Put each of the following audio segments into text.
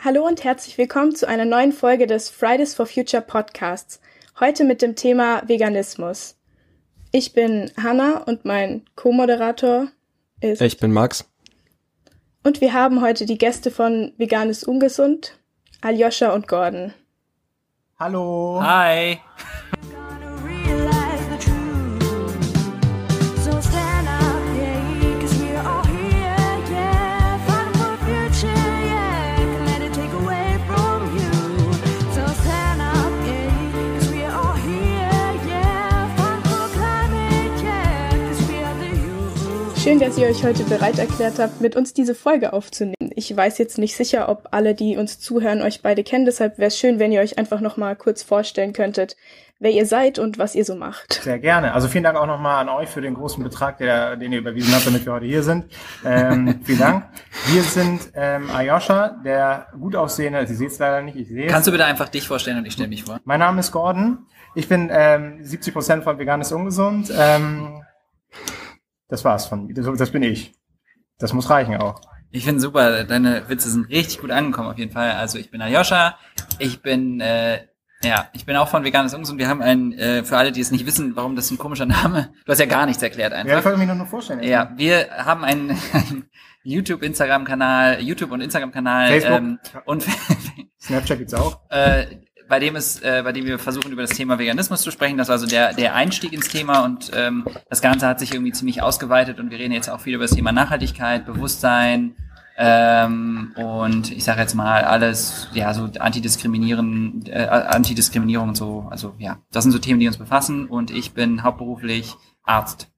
Hallo und herzlich willkommen zu einer neuen Folge des Fridays for Future Podcasts. Heute mit dem Thema Veganismus. Ich bin Hanna und mein Co-Moderator ist. Ich bin Max. Und wir haben heute die Gäste von Vegan ist ungesund, Aljoscha und Gordon. Hallo. Hi. Schön, dass ihr euch heute bereit erklärt habt, mit uns diese Folge aufzunehmen. Ich weiß jetzt nicht sicher, ob alle, die uns zuhören, euch beide kennen. Deshalb wäre es schön, wenn ihr euch einfach noch mal kurz vorstellen könntet, wer ihr seid und was ihr so macht. Sehr gerne. Also vielen Dank auch nochmal an euch für den großen Betrag, der, den ihr überwiesen habt, damit wir heute hier sind. Ähm, vielen Dank. Wir sind ähm, Ayosha, der gut aussehende, Sie seht es leider nicht, ich sehe Kannst du bitte einfach dich vorstellen und ich stelle mich vor? Mein Name ist Gordon. Ich bin ähm, 70 Prozent von Vegan ist ungesund. Ähm, das war's von das, das bin ich. Das muss reichen auch. Ich finde super, deine Witze sind richtig gut angekommen auf jeden Fall. Also ich bin Aljoscha, ich bin äh, ja, ich bin auch von Veganes Ungesund. Wir haben einen, äh, für alle, die es nicht wissen, warum das ein komischer Name, du hast ja gar nichts erklärt einfach. Ja, ich wollte mich nur vorstellen. Ja, wir haben einen, einen YouTube, Instagram-Kanal, YouTube und Instagram-Kanal Facebook. ähm, und Snapchat gibt's auch. äh, bei dem es, äh, bei dem wir versuchen über das Thema Veganismus zu sprechen. Das war also der der Einstieg ins Thema und ähm, das Ganze hat sich irgendwie ziemlich ausgeweitet und wir reden jetzt auch viel über das Thema Nachhaltigkeit, Bewusstsein ähm, und ich sage jetzt mal alles, ja so antidiskriminieren, äh, Antidiskriminierung und so. Also ja, das sind so Themen, die uns befassen und ich bin hauptberuflich Arzt.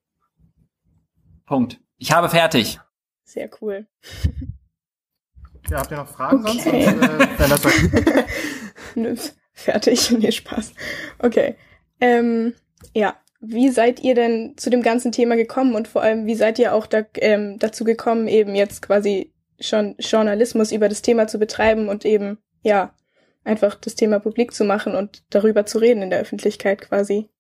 Punkt. Ich habe fertig. Sehr cool. Ja, habt ihr noch Fragen Okay. sonst? Und, äh, dann lasst euch- Nö, Fertig. Nee, Spaß. Okay. Ähm, ja. Wie seid ihr denn zu dem ganzen Thema gekommen und vor allem, wie seid ihr auch da, ähm, dazu gekommen, eben jetzt quasi schon Journalismus über das Thema zu betreiben und eben, ja, einfach das Thema publik zu machen und darüber zu reden in der Öffentlichkeit quasi?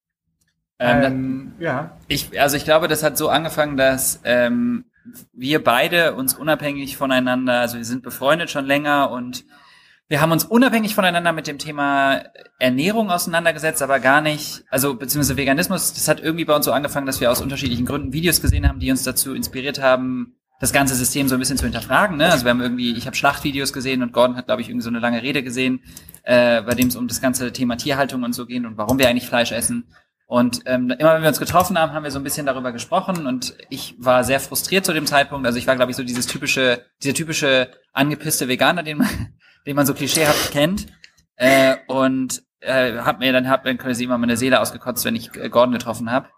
Ähm, ähm, ja. Ich, also ich glaube, das hat so angefangen, dass ähm, wir beide uns unabhängig voneinander, also wir sind befreundet schon länger und wir haben uns unabhängig voneinander mit dem Thema Ernährung auseinandergesetzt, aber gar nicht, also beziehungsweise Veganismus, das hat irgendwie bei uns so angefangen, dass wir aus unterschiedlichen Gründen Videos gesehen haben, die uns dazu inspiriert haben, das ganze System so ein bisschen zu hinterfragen. Ne? Also wir haben irgendwie, ich habe Schlachtvideos gesehen und Gordon hat, glaube ich, irgendwie so eine lange Rede gesehen, äh, bei dem es um das ganze Thema Tierhaltung und so geht und warum wir eigentlich Fleisch essen. Und ähm, immer wenn wir uns getroffen haben, haben wir so ein bisschen darüber gesprochen und ich war sehr frustriert zu dem Zeitpunkt. Also ich war, glaube ich, so dieses typische, dieser typische angepisste Veganer, den man, den man so klischeehaft kennt. Äh, und äh, hab mir dann hab dann quasi immer meine Seele ausgekotzt, wenn ich Gordon getroffen habe,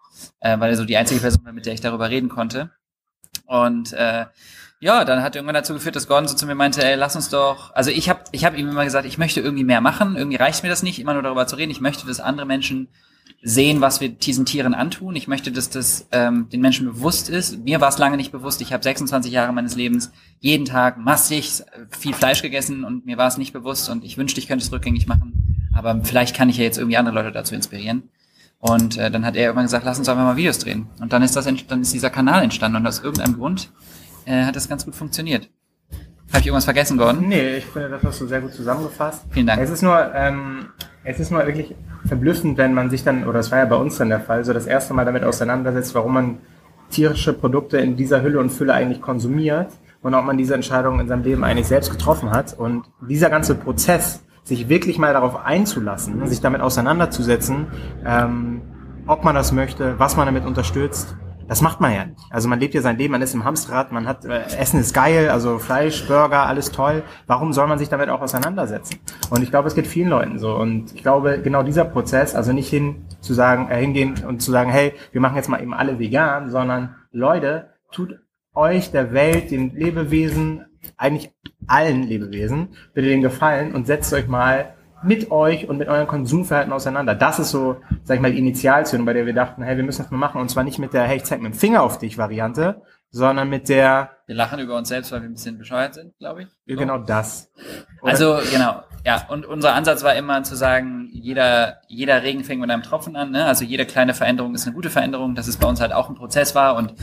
äh, weil er so die einzige Person war, mit der ich darüber reden konnte. Und äh, ja, dann hat irgendwann dazu geführt, dass Gordon so zu mir meinte, ey, lass uns doch, also ich habe ich hab ihm immer gesagt, ich möchte irgendwie mehr machen, irgendwie reicht mir das nicht, immer nur darüber zu reden, ich möchte, dass andere Menschen sehen, was wir diesen Tieren antun. Ich möchte, dass das ähm, den Menschen bewusst ist. Mir war es lange nicht bewusst. Ich habe 26 Jahre meines Lebens jeden Tag massig viel Fleisch gegessen und mir war es nicht bewusst und ich wünschte, ich könnte es rückgängig machen. Aber vielleicht kann ich ja jetzt irgendwie andere Leute dazu inspirieren. Und äh, dann hat er irgendwann gesagt, lass uns einfach mal Videos drehen. Und dann ist das, dann ist dieser Kanal entstanden und aus irgendeinem Grund äh, hat das ganz gut funktioniert. Habe ich irgendwas vergessen, Gordon? Nee, ich finde, das hast du sehr gut zusammengefasst. Vielen Dank. Es ist nur, ähm, es ist nur wirklich verblüffend, wenn man sich dann, oder es war ja bei uns dann der Fall, so das erste Mal damit auseinandersetzt, warum man tierische Produkte in dieser Hülle und Fülle eigentlich konsumiert und ob man diese Entscheidung in seinem Leben eigentlich selbst getroffen hat. Und dieser ganze Prozess, sich wirklich mal darauf einzulassen, sich damit auseinanderzusetzen, ähm, ob man das möchte, was man damit unterstützt, das macht man ja nicht. Also man lebt ja sein Leben, man ist im Hamsterrad, man hat, äh, Essen ist geil, also Fleisch, Burger, alles toll. Warum soll man sich damit auch auseinandersetzen? Und ich glaube, es geht vielen Leuten so. Und ich glaube, genau dieser Prozess, also nicht hin zu sagen, äh, hingehen und zu sagen, hey, wir machen jetzt mal eben alle vegan, sondern Leute, tut euch der Welt, den Lebewesen, eigentlich allen Lebewesen, bitte den Gefallen und setzt euch mal mit euch und mit eurem Konsumverhalten auseinander. Das ist so, sag ich mal, die Initialzündung, bei der wir dachten, hey, wir müssen das mal machen. Und zwar nicht mit der, hey, ich zeig mit dem Finger auf dich Variante, sondern mit der, Wir lachen über uns selbst, weil wir ein bisschen bescheuert sind, glaube ich. So. genau das. Oder- Also genau. ja, und unser Ansatz war immer zu sagen, jeder, jeder Regen fängt mit einem Tropfen an. Ne? Also jede kleine Veränderung ist eine gute Veränderung, dass es bei uns halt auch ein Prozess war und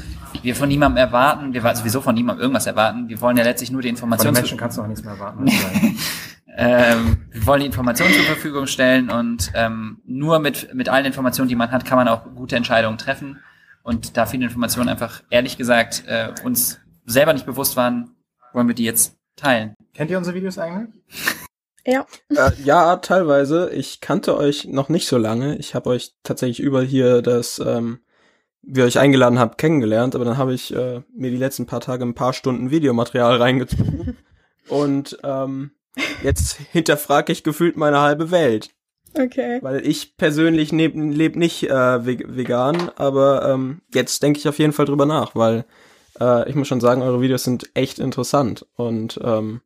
wir von niemandem erwarten, wir sowieso von niemandem irgendwas erwarten. Wir wollen ja letztlich nur die Informationen. Von den Menschen kannst du auch nichts mehr erwarten. ähm, wir wollen die Informationen zur Verfügung stellen und ähm, nur mit, mit allen Informationen, die man hat, kann man auch gute Entscheidungen treffen. Und da viele Informationen einfach, ehrlich gesagt, äh, uns selber nicht bewusst waren, wollen wir die jetzt teilen. Kennt ihr unsere Videos eigentlich? Ja. Äh, ja, teilweise. Ich kannte euch noch nicht so lange. Ich habe euch tatsächlich über hier das, ähm, wie ihr euch eingeladen habt, kennengelernt, aber dann habe ich äh, mir die letzten paar Tage ein paar Stunden Videomaterial reingezogen. und ähm, jetzt hinterfrage ich gefühlt meine halbe Welt. Okay. Weil ich persönlich lebe leb nicht äh, vegan, aber ähm, jetzt denke ich auf jeden Fall drüber nach, weil äh, ich muss schon sagen, eure Videos sind echt interessant und ähm,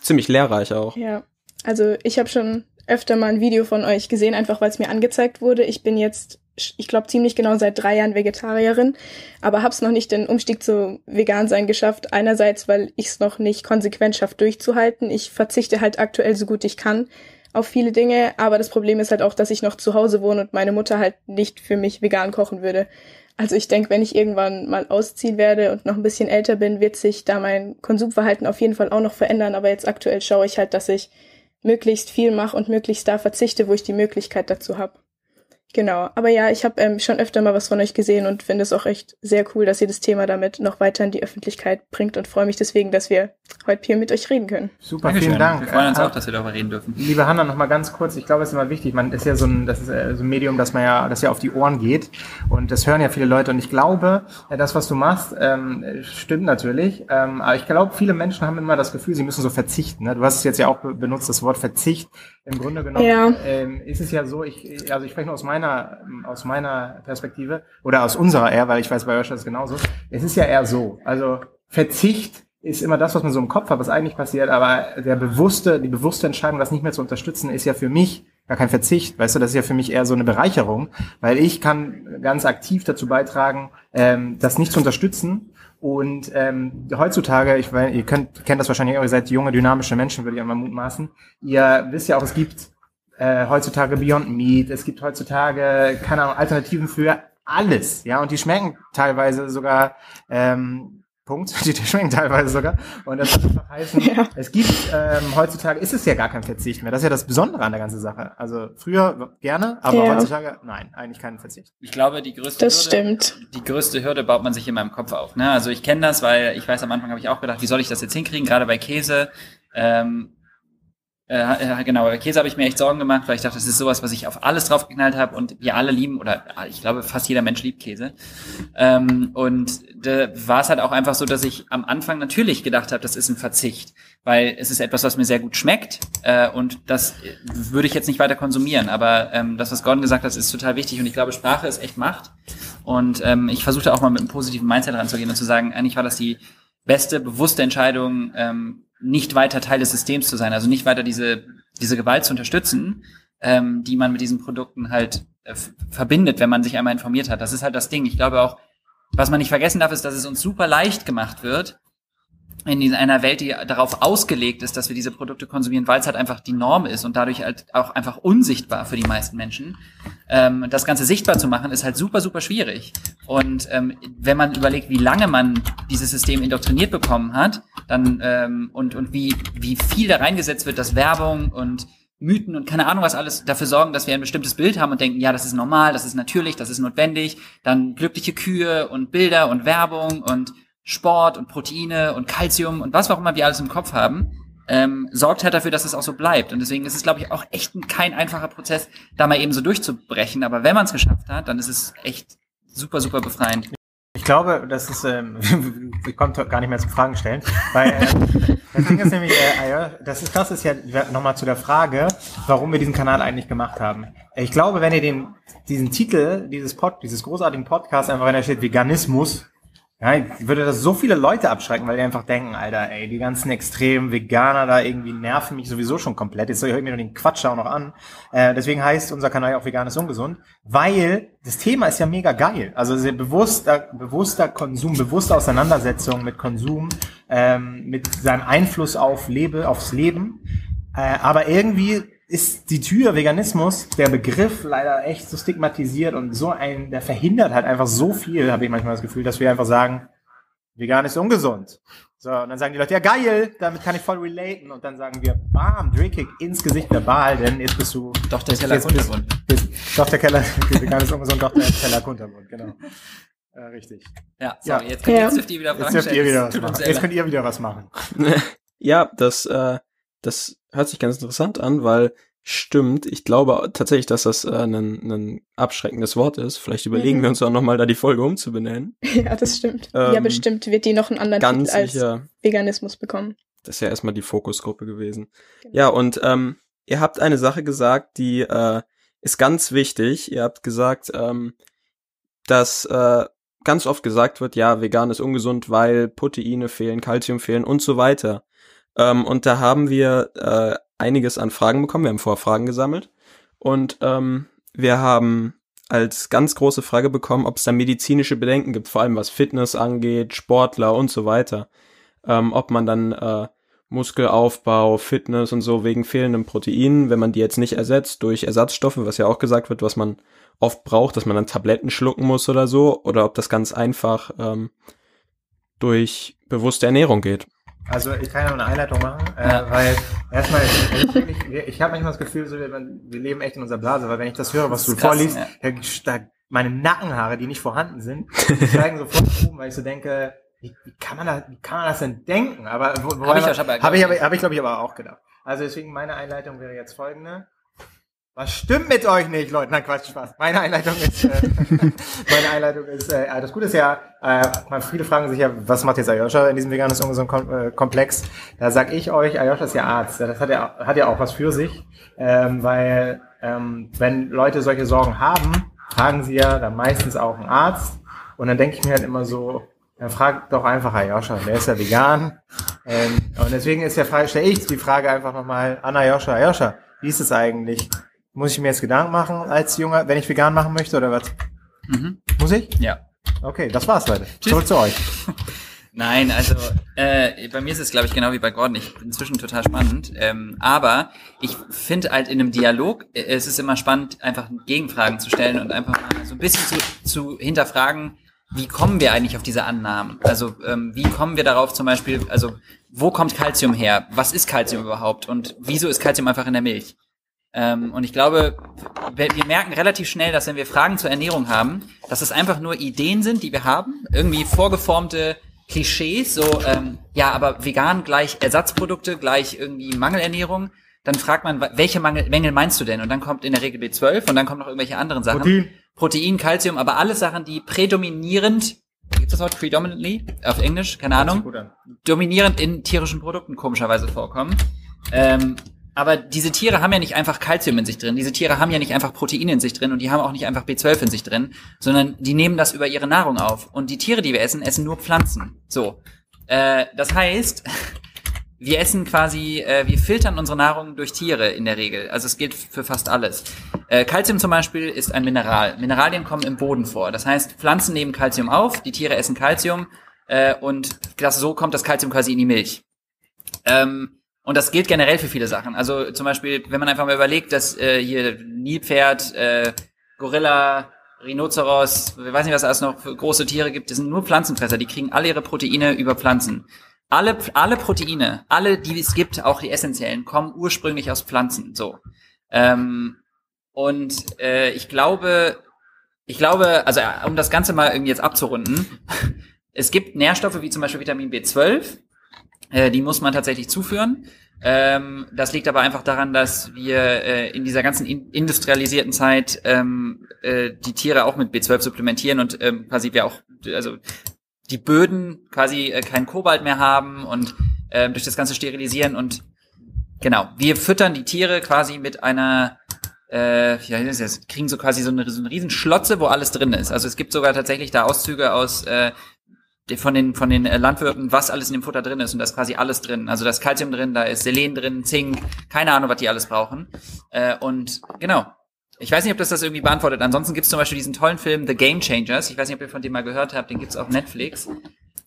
ziemlich lehrreich auch. Ja, also ich habe schon öfter mal ein Video von euch gesehen, einfach weil es mir angezeigt wurde. Ich bin jetzt, ich glaube, ziemlich genau seit drei Jahren Vegetarierin, aber habe es noch nicht den Umstieg zu vegan sein geschafft. Einerseits, weil ich es noch nicht konsequent schaffe durchzuhalten. Ich verzichte halt aktuell so gut ich kann auf viele Dinge, aber das Problem ist halt auch, dass ich noch zu Hause wohne und meine Mutter halt nicht für mich vegan kochen würde. Also ich denke, wenn ich irgendwann mal ausziehen werde und noch ein bisschen älter bin, wird sich da mein Konsumverhalten auf jeden Fall auch noch verändern. Aber jetzt aktuell schaue ich halt, dass ich möglichst viel mache und möglichst da verzichte, wo ich die Möglichkeit dazu habe. Genau, aber ja, ich habe ähm, schon öfter mal was von euch gesehen und finde es auch echt sehr cool, dass ihr das Thema damit noch weiter in die Öffentlichkeit bringt und freue mich deswegen, dass wir heute hier mit euch reden können. Super, Dankeschön. vielen Dank. Wir freuen uns äh, auch, dass wir darüber reden dürfen. Liebe Hanna, noch mal ganz kurz, ich glaube, es ist immer wichtig, man ist ja so ein, das ist äh, so ein Medium, das man ja, das ja auf die Ohren geht und das hören ja viele Leute und ich glaube, äh, das, was du machst, ähm, stimmt natürlich, ähm, aber ich glaube, viele Menschen haben immer das Gefühl, sie müssen so verzichten. Ne? Du hast es jetzt ja auch benutzt, das Wort Verzicht. Im Grunde genommen ja. ähm, ist es ja so, ich, also ich spreche nur aus meiner, aus meiner Perspektive oder aus unserer eher, weil ich weiß, bei euch ist es genauso. Es ist ja eher so. Also Verzicht ist immer das, was man so im Kopf hat, was eigentlich passiert, aber der bewusste, die bewusste Entscheidung, das nicht mehr zu unterstützen, ist ja für mich gar kein Verzicht, weißt du, das ist ja für mich eher so eine Bereicherung, weil ich kann ganz aktiv dazu beitragen, ähm, das nicht zu unterstützen und ähm, heutzutage, ich weiß, ihr könnt, kennt das wahrscheinlich auch, ihr seid junge, dynamische Menschen, würde ich einmal mutmaßen. Ihr wisst ja auch, es gibt äh, heutzutage Beyond Meat, es gibt heutzutage, keine Ahnung, Alternativen für alles, ja, und die schmecken teilweise sogar ähm, Punkt, die schmecken teilweise sogar. Und das soll einfach heißen, ja. es gibt ähm, heutzutage ist es ja gar kein Verzicht mehr. Das ist ja das Besondere an der ganzen Sache. Also früher gerne, aber ja. heutzutage nein, eigentlich kein Verzicht. Ich glaube, die größte das Hürde, stimmt. die größte Hürde baut man sich in meinem Kopf auf. Ne? Also ich kenne das, weil ich weiß, am Anfang habe ich auch gedacht, wie soll ich das jetzt hinkriegen, gerade bei Käse. Ähm, äh, genau, bei Käse habe ich mir echt Sorgen gemacht, weil ich dachte, das ist sowas, was ich auf alles draufgeknallt habe und wir alle lieben, oder ich glaube, fast jeder Mensch liebt Käse. Ähm, und da war es halt auch einfach so, dass ich am Anfang natürlich gedacht habe, das ist ein Verzicht, weil es ist etwas, was mir sehr gut schmeckt äh, und das würde ich jetzt nicht weiter konsumieren. Aber ähm, das, was Gordon gesagt hat, ist total wichtig und ich glaube, Sprache ist echt Macht. Und ähm, ich versuchte auch mal mit einem positiven Mindset ranzugehen und zu sagen, eigentlich war das die beste, bewusste Entscheidung, ähm, nicht weiter Teil des Systems zu sein, also nicht weiter diese, diese Gewalt zu unterstützen, ähm, die man mit diesen Produkten halt äh, verbindet, wenn man sich einmal informiert hat. Das ist halt das Ding. Ich glaube auch, was man nicht vergessen darf, ist, dass es uns super leicht gemacht wird, in einer Welt, die darauf ausgelegt ist, dass wir diese Produkte konsumieren, weil es halt einfach die Norm ist und dadurch halt auch einfach unsichtbar für die meisten Menschen. Ähm, das Ganze sichtbar zu machen, ist halt super, super schwierig. Und ähm, wenn man überlegt, wie lange man dieses System indoktriniert bekommen hat, dann ähm, und, und wie, wie viel da reingesetzt wird, dass Werbung und Mythen und keine Ahnung was alles dafür sorgen, dass wir ein bestimmtes Bild haben und denken, ja, das ist normal, das ist natürlich, das ist notwendig, dann glückliche Kühe und Bilder und Werbung und Sport und Proteine und Kalzium und was auch immer wir alles im Kopf haben, ähm, sorgt halt dafür, dass es auch so bleibt. Und deswegen ist es, glaube ich, auch echt ein, kein einfacher Prozess, da mal eben so durchzubrechen. Aber wenn man es geschafft hat, dann ist es echt super, super befreiend. Ich glaube, das ist, ähm, ich konnte gar nicht mehr zu Fragen stellen, weil äh, das Ding ist nämlich, äh, das ist das ist ja nochmal zu der Frage, warum wir diesen Kanal eigentlich gemacht haben. Ich glaube, wenn ihr den diesen Titel dieses Pod, dieses großartigen Podcast einfach, wenn da steht Veganismus, ja, ich würde das so viele Leute abschrecken, weil die einfach denken, Alter, ey, die ganzen extremen Veganer da irgendwie nerven mich sowieso schon komplett. Jetzt höre ich mir nur den Quatsch auch noch an. Äh, deswegen heißt unser Kanal auch Vegan ist ungesund, weil das Thema ist ja mega geil. Also sehr bewusster, bewusster Konsum, bewusste Auseinandersetzung mit Konsum, ähm, mit seinem Einfluss auf Lebe, aufs Leben Äh, aber irgendwie ist die Tür Veganismus, der Begriff leider echt so stigmatisiert und so ein, der verhindert halt einfach so viel, habe ich manchmal das Gefühl, dass wir einfach sagen, vegan ist ungesund. So, und dann sagen die Leute, ja geil, damit kann ich voll relaten. Und dann sagen wir, bam, Drehkick ins Gesicht verbal, denn jetzt bist du... Doch, der Keller Kunterbund. Doch, der Keller, vegan ist ungesund, doch, der Keller Kunterbund, genau. Äh, richtig. Ja, so, ja. jetzt, könnt, ja. jetzt dürft ihr wieder Fragen jetzt dürft ihr wieder was machen. Jetzt könnt ihr wieder was machen. ja, das, äh, das hört sich ganz interessant an, weil stimmt, ich glaube tatsächlich, dass das äh, ein, ein abschreckendes Wort ist. Vielleicht überlegen mhm. wir uns auch nochmal, da die Folge umzubenennen. Ja, das stimmt. Ähm, ja, bestimmt wird die noch einen anderen ganz Titel als sicher. Veganismus bekommen. Das ist ja erstmal die Fokusgruppe gewesen. Genau. Ja, und ähm, ihr habt eine Sache gesagt, die äh, ist ganz wichtig. Ihr habt gesagt, ähm, dass äh, ganz oft gesagt wird, ja, vegan ist ungesund, weil Proteine fehlen, Kalzium fehlen und so weiter. Ähm, und da haben wir äh, einiges an Fragen bekommen. Wir haben vorher Fragen gesammelt. Und ähm, wir haben als ganz große Frage bekommen, ob es da medizinische Bedenken gibt, vor allem was Fitness angeht, Sportler und so weiter. Ähm, ob man dann äh, Muskelaufbau, Fitness und so wegen fehlenden Proteinen, wenn man die jetzt nicht ersetzt durch Ersatzstoffe, was ja auch gesagt wird, was man oft braucht, dass man dann Tabletten schlucken muss oder so, oder ob das ganz einfach ähm, durch bewusste Ernährung geht. Also ich kann ja eine Einleitung machen, äh, weil erstmal, ich, ich habe manchmal das Gefühl, so, wir, leben echt in unserer Blase, weil wenn ich das höre, was das du krass, vorliest, ja. da, meine Nackenhaare, die nicht vorhanden sind, steigen sofort oben, weil ich so denke, wie, wie, kann man da, wie kann man das denn denken? Aber wo, wo habe ich, hab ich, hab ich, hab ich glaube ich aber auch gedacht. Also deswegen meine Einleitung wäre jetzt folgende. Was stimmt mit euch nicht, Leute? Nein, Quatsch, Spaß. Meine Einleitung ist, äh, meine Einleitung ist, äh, das Gute ist ja, äh, viele fragen sich ja, was macht jetzt Ayosha in diesem veganes äh, Komplex? Da sag ich euch, Ayosha ist ja Arzt. Das hat ja, hat ja auch was für sich, ähm, weil ähm, wenn Leute solche Sorgen haben, fragen sie ja dann meistens auch einen Arzt. Und dann denke ich mir halt immer so, dann fragt doch einfach Ayosha, der ist ja vegan. Ähm, und deswegen ist ja stelle ich die Frage einfach nochmal an Ayosha. Ayosha, wie ist es eigentlich? Muss ich mir jetzt Gedanken machen als Junger, wenn ich vegan machen möchte oder was? Mhm. Muss ich? Ja. Okay, das war's, Leute. Tschüss. Zurück zu euch. Nein, also äh, bei mir ist es, glaube ich, genau wie bei Gordon. Ich bin inzwischen total spannend. Ähm, aber ich finde halt in einem Dialog, äh, es ist immer spannend, einfach Gegenfragen zu stellen und einfach mal so ein bisschen zu, zu hinterfragen, wie kommen wir eigentlich auf diese Annahmen? Also ähm, wie kommen wir darauf zum Beispiel, also wo kommt Kalzium her? Was ist Kalzium überhaupt? Und wieso ist Kalzium einfach in der Milch? Ähm, und ich glaube, wir, wir, merken relativ schnell, dass wenn wir Fragen zur Ernährung haben, dass es einfach nur Ideen sind, die wir haben, irgendwie vorgeformte Klischees, so ähm, ja, aber vegan gleich Ersatzprodukte gleich irgendwie Mangelernährung. Dann fragt man, welche Mangel, Mängel meinst du denn? Und dann kommt in der Regel B12 und dann kommen noch irgendwelche anderen Sachen. Protein. Protein, Calcium, aber alles Sachen, die prädominierend, gibt das Wort predominantly auf Englisch, keine Ahnung, dominierend in tierischen Produkten komischerweise vorkommen. Ähm, aber diese Tiere haben ja nicht einfach Kalzium in sich drin, diese Tiere haben ja nicht einfach Proteine in sich drin und die haben auch nicht einfach B12 in sich drin, sondern die nehmen das über ihre Nahrung auf. Und die Tiere, die wir essen, essen nur Pflanzen. So. Äh, das heißt, wir essen quasi, äh, wir filtern unsere Nahrung durch Tiere in der Regel. Also es gilt für fast alles. Äh, Calcium zum Beispiel ist ein Mineral. Mineralien kommen im Boden vor. Das heißt, Pflanzen nehmen Calcium auf, die Tiere essen Calcium äh, und das, so kommt das Calcium quasi in die Milch. Ähm, und das gilt generell für viele Sachen. Also zum Beispiel, wenn man einfach mal überlegt, dass äh, hier Nilpferd, äh, Gorilla, Rhinoceros, ich weiß nicht, was es noch für große Tiere gibt, das sind nur Pflanzenfresser, die kriegen alle ihre Proteine über Pflanzen. Alle, alle Proteine, alle, die es gibt, auch die essentiellen, kommen ursprünglich aus Pflanzen. So. Ähm, und äh, ich glaube, ich glaube, also um das Ganze mal irgendwie jetzt abzurunden, es gibt Nährstoffe wie zum Beispiel Vitamin B12, äh, die muss man tatsächlich zuführen. Ähm, das liegt aber einfach daran, dass wir äh, in dieser ganzen in industrialisierten Zeit ähm, äh, die Tiere auch mit B12 supplementieren und ähm, quasi wir auch, also die Böden quasi äh, keinen Kobalt mehr haben und äh, durch das ganze Sterilisieren und genau, wir füttern die Tiere quasi mit einer äh, ja, das kriegen so quasi so eine, so eine riesen Schlotze, wo alles drin ist. Also es gibt sogar tatsächlich da Auszüge aus äh, von den, von den äh, Landwirten, was alles in dem Futter drin ist. Und da ist quasi alles drin. Also da ist Kalzium drin, da ist Selen drin, Zink, keine Ahnung, was die alles brauchen. Äh, und genau. Ich weiß nicht, ob das das irgendwie beantwortet. Ansonsten gibt es zum Beispiel diesen tollen Film The Game Changers. Ich weiß nicht, ob ihr von dem mal gehört habt. Den gibt's auf Netflix.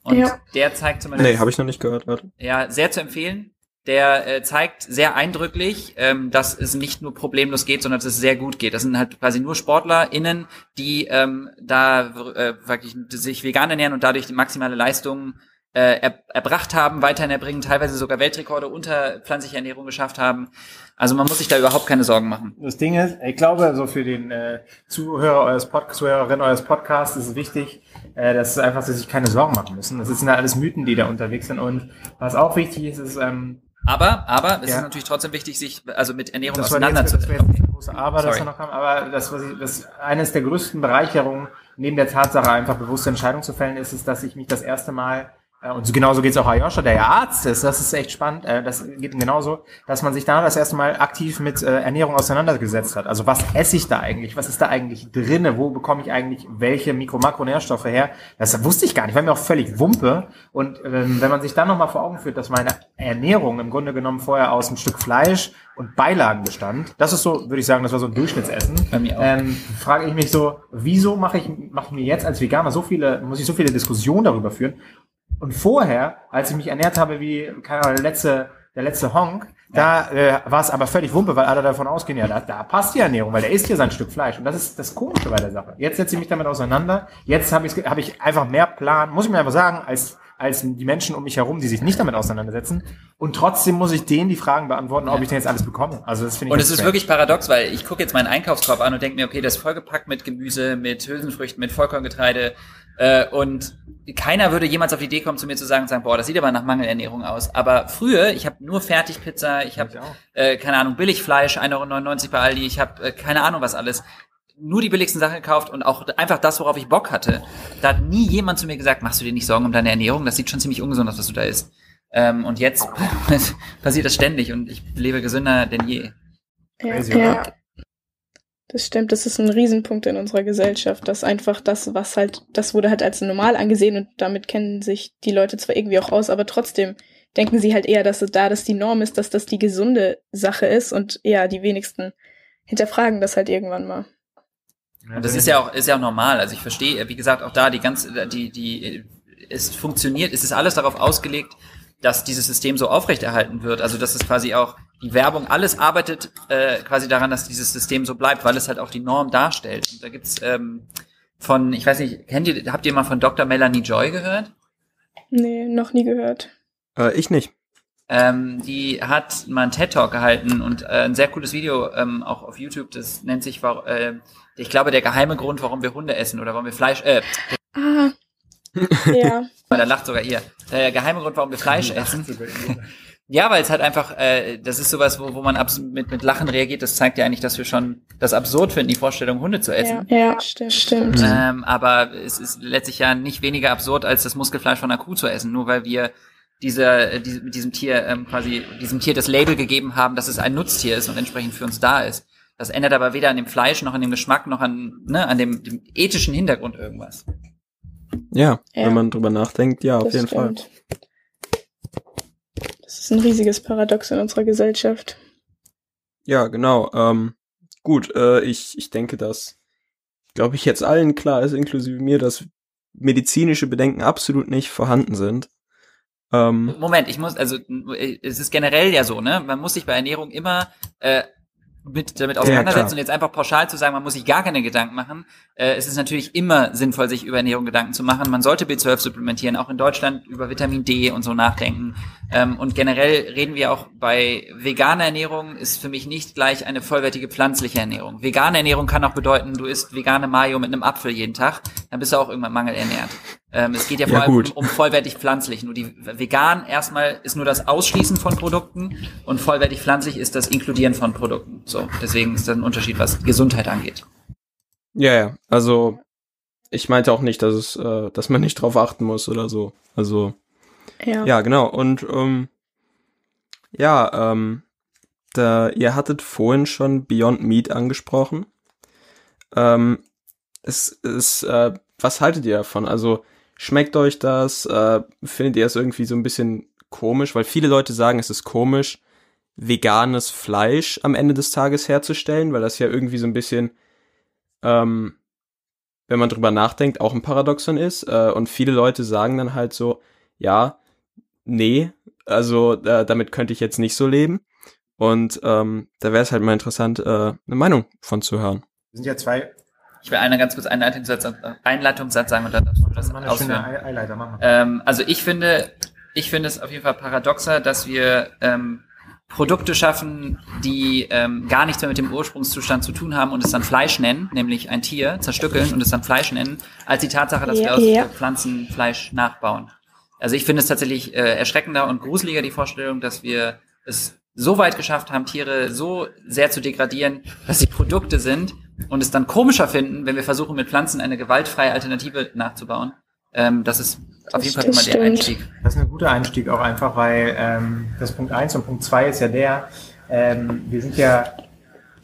Und ja. der zeigt zum Beispiel. Nee, habe ich noch nicht gehört. Warte. Ja, sehr zu empfehlen. Der äh, zeigt sehr eindrücklich, ähm, dass es nicht nur problemlos geht, sondern dass es sehr gut geht. Das sind halt quasi nur SportlerInnen, die ähm, da äh, wirklich sich vegan ernähren und dadurch maximale Leistung äh, er, erbracht haben, weiterhin erbringen, teilweise sogar Weltrekorde unter pflanzlicher Ernährung geschafft haben. Also man muss sich da überhaupt keine Sorgen machen. Das Ding ist, ich glaube, so für den äh, Zuhörer eures Pod Zuhörerin eures Podcasts ist es wichtig, äh, dass es einfach, dass sie sich keine Sorgen machen müssen. Das sind ja alles Mythen, die da unterwegs sind. Und was auch wichtig ist, ist ähm, aber, aber es ja. ist natürlich trotzdem wichtig, sich also mit Ernährung auseinanderzusetzen. Aber, Sorry. das wir noch haben. Aber das, was ich, das eines der größten Bereicherungen neben der Tatsache, einfach bewusste Entscheidungen zu fällen, ist, ist, dass ich mich das erste Mal und genauso geht's auch Ayosha, der ja Arzt ist. Das ist echt spannend. Äh, das geht genauso, dass man sich da das erste Mal aktiv mit äh, Ernährung auseinandergesetzt hat. Also was esse ich da eigentlich? Was ist da eigentlich drinne? Wo bekomme ich eigentlich welche Mikro-, Makronährstoffe her? Das wusste ich gar nicht. War mir auch völlig Wumpe. Und ähm, wenn man sich dann nochmal vor Augen führt, dass meine Ernährung im Grunde genommen vorher aus einem Stück Fleisch und Beilagen bestand, das ist so, würde ich sagen, das war so ein Durchschnittsessen. Bei mir auch. Ähm, frage ich mich so, wieso mache ich, mache ich mir jetzt als Veganer so viele, muss ich so viele Diskussionen darüber führen? Und vorher, als ich mich ernährt habe wie, keine Ahnung, der letzte, der letzte Honk, ja. da äh, war es aber völlig Wumpe, weil alle davon ausgehen, ja, da, da passt die Ernährung, weil der isst ja sein Stück Fleisch. Und das ist das Komische bei der Sache. Jetzt setze ich mich damit auseinander. Jetzt habe ich, hab ich einfach mehr Plan, muss ich mir einfach sagen, als als die Menschen um mich herum, die sich nicht damit auseinandersetzen. Und trotzdem muss ich denen die Fragen beantworten, ob ich denn jetzt alles bekomme. Also das finde ich. Und es ist wirklich paradox, weil ich gucke jetzt meinen Einkaufskorb an und denke mir, okay, das ist vollgepackt mit Gemüse, mit Hülsenfrüchten, mit Vollkorngetreide, äh, und keiner würde jemals auf die Idee kommen, zu mir zu sagen, sagen, boah, das sieht aber nach Mangelernährung aus. Aber früher, ich habe nur Fertigpizza, ich habe, äh, keine Ahnung, Billigfleisch, 1,99 Euro bei Aldi, ich habe äh, keine Ahnung was alles. Nur die billigsten Sachen gekauft und auch einfach das, worauf ich Bock hatte. Da hat nie jemand zu mir gesagt, machst du dir nicht Sorgen um deine Ernährung? Das sieht schon ziemlich ungesund aus, was du da isst. Ähm, und jetzt passiert das ständig und ich lebe gesünder denn je. Ja, ja. Das stimmt, das ist ein Riesenpunkt in unserer Gesellschaft, dass einfach das, was halt, das wurde halt als normal angesehen und damit kennen sich die Leute zwar irgendwie auch aus, aber trotzdem denken sie halt eher, dass es da das die Norm ist, dass das die gesunde Sache ist und ja, die wenigsten hinterfragen das halt irgendwann mal. Und das ist ja auch, ist ja auch normal. Also ich verstehe, wie gesagt, auch da die ganze, die, die, es funktioniert, es ist alles darauf ausgelegt, dass dieses System so aufrechterhalten wird. Also dass es quasi auch die Werbung, alles arbeitet äh, quasi daran, dass dieses System so bleibt, weil es halt auch die Norm darstellt. Und da gibt's ähm, von, ich weiß nicht, kennt ihr, habt ihr mal von Dr. Melanie Joy gehört? Nee, noch nie gehört. Äh, ich nicht. Ähm, die hat mal einen TED-Talk gehalten und äh, ein sehr cooles Video ähm, auch auf YouTube, das nennt sich, äh, ich glaube, der geheime Grund, warum wir Hunde essen oder warum wir Fleisch, äh, ah, ja. Weil da lacht sogar ihr. Der geheime Grund, warum wir Fleisch essen. Ja, weil es halt einfach, äh, das ist sowas, wo, wo man mit, mit Lachen reagiert. Das zeigt ja eigentlich, dass wir schon das absurd finden, die Vorstellung, Hunde zu essen. Ja, ja stimmt. stimmt. Ähm, aber es ist letztlich ja nicht weniger absurd, als das Muskelfleisch von einer Kuh zu essen, nur weil wir diese, diese, mit diesem Tier ähm, quasi diesem Tier das Label gegeben haben, dass es ein Nutztier ist und entsprechend für uns da ist. Das ändert aber weder an dem Fleisch noch an dem Geschmack noch an, ne, an dem, dem ethischen Hintergrund irgendwas. Ja, ja, wenn man drüber nachdenkt, ja, auf jeden stimmt. Fall. Das ist ein riesiges Paradox in unserer Gesellschaft. Ja, genau. Ähm, gut, äh, ich, ich denke, dass, glaube ich, jetzt allen klar ist, inklusive mir, dass medizinische Bedenken absolut nicht vorhanden sind. Ähm, Moment, ich muss, also es ist generell ja so, ne? Man muss sich bei Ernährung immer äh, mit, damit auseinandersetzen ja, und jetzt einfach pauschal zu sagen, man muss sich gar keine Gedanken machen. Äh, es ist natürlich immer sinnvoll, sich über Ernährung Gedanken zu machen. Man sollte B12 supplementieren, auch in Deutschland über Vitamin D und so nachdenken. Ähm, und generell reden wir auch bei veganer Ernährung ist für mich nicht gleich eine vollwertige pflanzliche Ernährung. Vegane Ernährung kann auch bedeuten, du isst vegane Mayo mit einem Apfel jeden Tag, dann bist du auch irgendwann mangelernährt. Ähm, es geht ja vor ja, allem um, um, vollwertig pflanzlich. Nur die vegan erstmal ist nur das Ausschließen von Produkten und vollwertig pflanzlich ist das Inkludieren von Produkten. So, deswegen ist das ein Unterschied, was Gesundheit angeht. Ja, ja. Also ich meinte auch nicht, dass es, äh, dass man nicht drauf achten muss oder so. Also ja, ja genau. Und ähm, ja, ähm, da, ihr hattet vorhin schon Beyond Meat angesprochen. Ähm, es ist, äh, was haltet ihr davon? Also Schmeckt euch das? Äh, findet ihr es irgendwie so ein bisschen komisch? Weil viele Leute sagen, es ist komisch, veganes Fleisch am Ende des Tages herzustellen, weil das ja irgendwie so ein bisschen, ähm, wenn man drüber nachdenkt, auch ein Paradoxon ist. Äh, und viele Leute sagen dann halt so, ja, nee, also äh, damit könnte ich jetzt nicht so leben. Und ähm, da wäre es halt mal interessant, äh, eine Meinung von zu hören. Wir sind ja zwei. Ich will einer ganz kurz einen Einleitungssatz, Einleitungssatz sagen und dann darfst du das Mal ausführen. Eileiter machen. Ähm, also ich finde, ich finde es auf jeden Fall paradoxer, dass wir ähm, Produkte schaffen, die ähm, gar nichts mehr mit dem Ursprungszustand zu tun haben und es dann Fleisch nennen, nämlich ein Tier zerstückeln und es dann Fleisch nennen, als die Tatsache, dass Ja, wir aus ja. Pflanzen Fleisch nachbauen. Also ich finde es tatsächlich äh, erschreckender und gruseliger die Vorstellung, dass wir es so weit geschafft haben, Tiere so sehr zu degradieren, dass sie Produkte sind und es dann komischer finden, wenn wir versuchen, mit Pflanzen eine gewaltfreie Alternative nachzubauen. Ähm, das ist auf jeden Fall Das immer der stimmt. Einstieg. Das ist ein guter Einstieg auch einfach, weil ähm, das Punkt eins und Punkt zwei ist ja der, ähm, wir sind ja,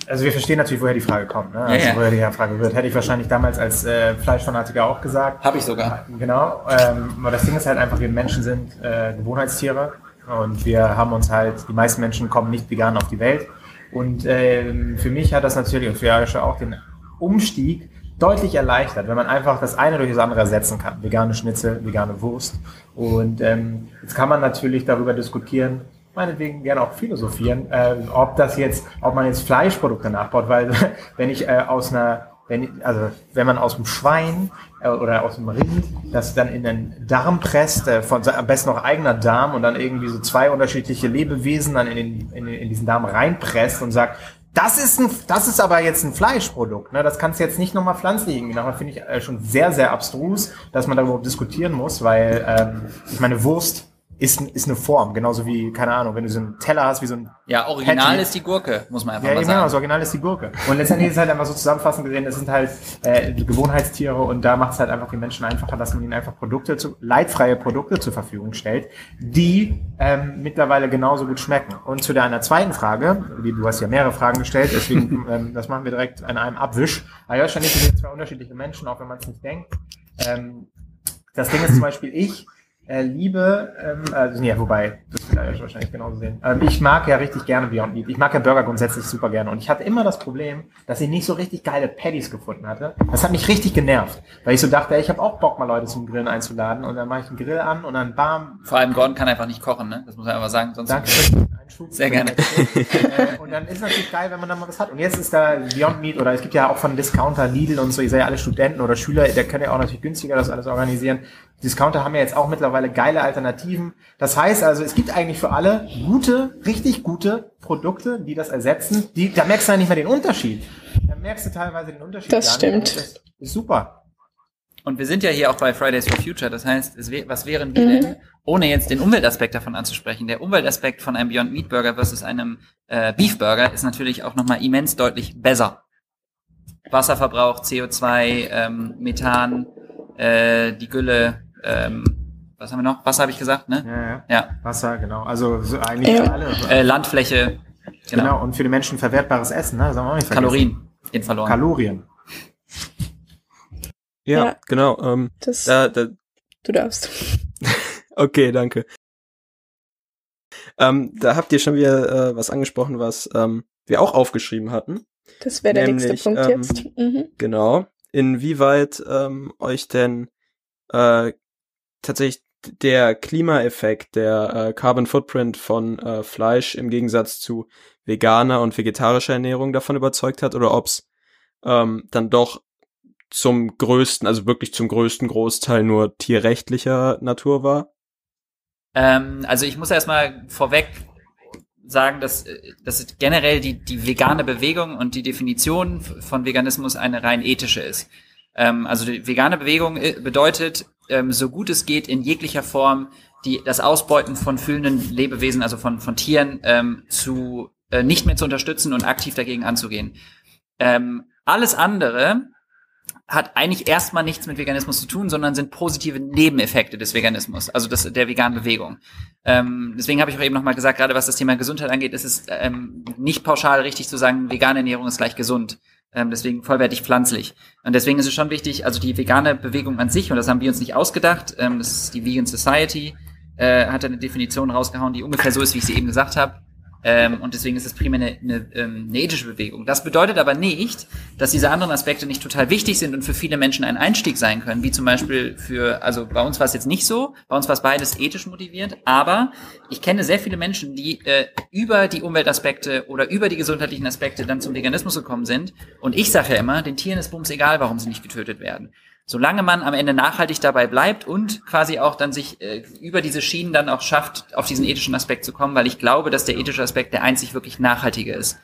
also wir verstehen natürlich, woher die Frage kommt. Ne? Also ja. woher die Frage wird, hätte ich wahrscheinlich damals als äh, Fleischfanatiker auch gesagt. Habe ich sogar. Genau, ähm, aber das Ding ist halt einfach, wir Menschen sind äh, Gewohnheitstiere und wir haben uns halt, die meisten Menschen kommen nicht vegan auf die Welt. Und ähm, für mich hat das natürlich und für Aisha auch den Umstieg deutlich erleichtert, wenn man einfach das eine durch das andere ersetzen kann. Vegane Schnitzel, vegane Wurst. Und ähm, jetzt kann man natürlich darüber diskutieren, meinetwegen gerne auch philosophieren, äh, ob das jetzt, ob man jetzt Fleischprodukte nachbaut, weil wenn ich äh, aus einer wenn, also wenn man aus dem Schwein äh, oder aus dem Rind das dann in den Darm presst, äh, von am besten noch eigener Darm und dann irgendwie so zwei unterschiedliche Lebewesen dann in, den, in, in diesen Darm reinpresst und sagt, das ist ein, das ist aber jetzt ein Fleischprodukt, ne? Das kannst du jetzt nicht nochmal pflanzlich irgendwie machen. Finde ich äh, schon sehr, sehr abstrus, dass man darüber diskutieren muss, weil ähm, ich meine, Wurst ist, ist eine Form, genauso wie, keine Ahnung, wenn du so einen Teller hast, wie so ein Ja, original Patty. ist die Gurke, muss man einfach ja, mal genau, das sagen. Original ist die Gurke. Und letztendlich ist es halt einfach so zusammenfassend gesehen, das sind halt äh, Gewohnheitstiere und da macht es halt einfach die Menschen einfacher, dass man ihnen einfach Produkte, zu, leidfreie Produkte zur Verfügung stellt, die ähm, mittlerweile genauso gut schmecken. Und zu deiner zweiten Frage, die, du hast ja mehrere Fragen gestellt, deswegen ähm, das machen wir direkt an einem Abwisch. Ayosha und ich sind zwei unterschiedliche Menschen, auch wenn man es nicht denkt. Ähm, das Ding ist zum Beispiel, ich äh, liebe, ähm, also nee, wobei, das will er wahrscheinlich genauso sehen. Ähm, ich mag ja richtig gerne Beyond Meat. Ich mag ja Burger grundsätzlich super gerne. Und ich hatte immer das Problem, dass ich nicht so richtig geile Patties gefunden hatte. Das hat mich richtig genervt, weil ich so dachte, ey, ich habe auch Bock, mal Leute zum Grillen einzuladen. Und dann mache ich einen Grill an und dann bam, Vor allem Gordon kann einfach nicht kochen, ne? Das muss man einfach sagen. Sonst Danke Einschub. Sehr gerne. Äh, und dann ist es natürlich geil, wenn man dann mal was hat. Und jetzt ist da Beyond Meat oder es gibt ja auch von Discounter, Lidl und so, ihr seid ja alle Studenten oder Schüler, der können ja auch natürlich günstiger das alles organisieren. Discounter haben ja jetzt auch mittlerweile geile Alternativen. Das heißt also, es gibt eigentlich für alle gute, richtig gute Produkte, die das ersetzen. Die, da merkst du ja nicht mehr den Unterschied. Da merkst du teilweise den Unterschied. Das gar nicht. stimmt. Das ist super. Und wir sind ja hier auch bei Fridays for Future. Das heißt, es wär, was wären wir Mhm. denn, ohne jetzt den Umweltaspekt davon anzusprechen? Der Umweltaspekt von einem Beyond Meat Burger versus einem äh, Beef Burger ist natürlich auch nochmal immens deutlich besser. Wasserverbrauch, CO2, ähm, Methan, äh, die Gülle, ähm, was haben wir noch? Wasser habe ich gesagt, ne? Ja, ja. Ja. Wasser, genau. Also so eigentlich Ja. für alle. Äh, Landfläche, genau. genau. Und für die Menschen verwertbares Essen, ne? Das haben wir auch nicht vergessen. Kalorien, den verloren. Kalorien. Ja, Ja. genau. Ähm, Das, da, da, du darfst. okay, danke. Ähm, da habt ihr schon wieder äh, was angesprochen, was ähm, wir auch aufgeschrieben hatten. Das wäre der nächste Punkt ähm, jetzt. Mhm. Genau. Inwieweit ähm, euch denn äh, tatsächlich der Klimaeffekt, der äh, Carbon Footprint von äh, Fleisch im Gegensatz zu veganer und vegetarischer Ernährung davon überzeugt hat oder ob's ähm, dann doch zum größten, also wirklich zum größten Großteil nur tierrechtlicher Natur war. Ähm, also ich muss erstmal vorweg sagen, dass, äh, dass generell die, die vegane Bewegung und die Definition von Veganismus eine rein ethische ist. Ähm, also die vegane Bewegung äh, bedeutet, ähm, so gut es geht, in jeglicher Form die, das Ausbeuten von fühlenden Lebewesen, also von, von Tieren, ähm, zu äh, nicht mehr zu unterstützen und aktiv dagegen anzugehen. Ähm, alles andere hat eigentlich erstmal nichts mit Veganismus zu tun, sondern sind positive Nebeneffekte des Veganismus, also des, der veganen Bewegung. Ähm, deswegen habe ich auch eben nochmal gesagt, gerade was das Thema Gesundheit angeht, ist es ähm, nicht pauschal richtig zu sagen, vegane Ernährung ist gleich gesund. Ähm, deswegen vollwertig pflanzlich. Und deswegen ist es schon wichtig, also die vegane Bewegung an sich, und das haben wir uns nicht ausgedacht, ähm, das ist die Vegan Society, äh, hat eine Definition rausgehauen, die ungefähr so ist, wie ich sie eben gesagt habe. Ähm, und deswegen ist es primär eine, eine, ähm, eine ethische Bewegung. Das bedeutet aber nicht, dass diese anderen Aspekte nicht total wichtig sind und für viele Menschen ein Einstieg sein können, wie zum Beispiel für, also bei uns war es jetzt nicht so, bei uns war es beides ethisch motiviert, aber ich kenne sehr viele Menschen, die äh, über die Umweltaspekte oder über die gesundheitlichen Aspekte dann zum Veganismus gekommen sind. Und ich sage ja immer, den Tieren ist bums egal, warum sie nicht getötet werden solange man am Ende nachhaltig dabei bleibt und quasi auch dann sich äh, über diese Schienen dann auch schafft, auf diesen ethischen Aspekt zu kommen, weil ich glaube, dass der ethische Aspekt der einzig wirklich nachhaltige ist.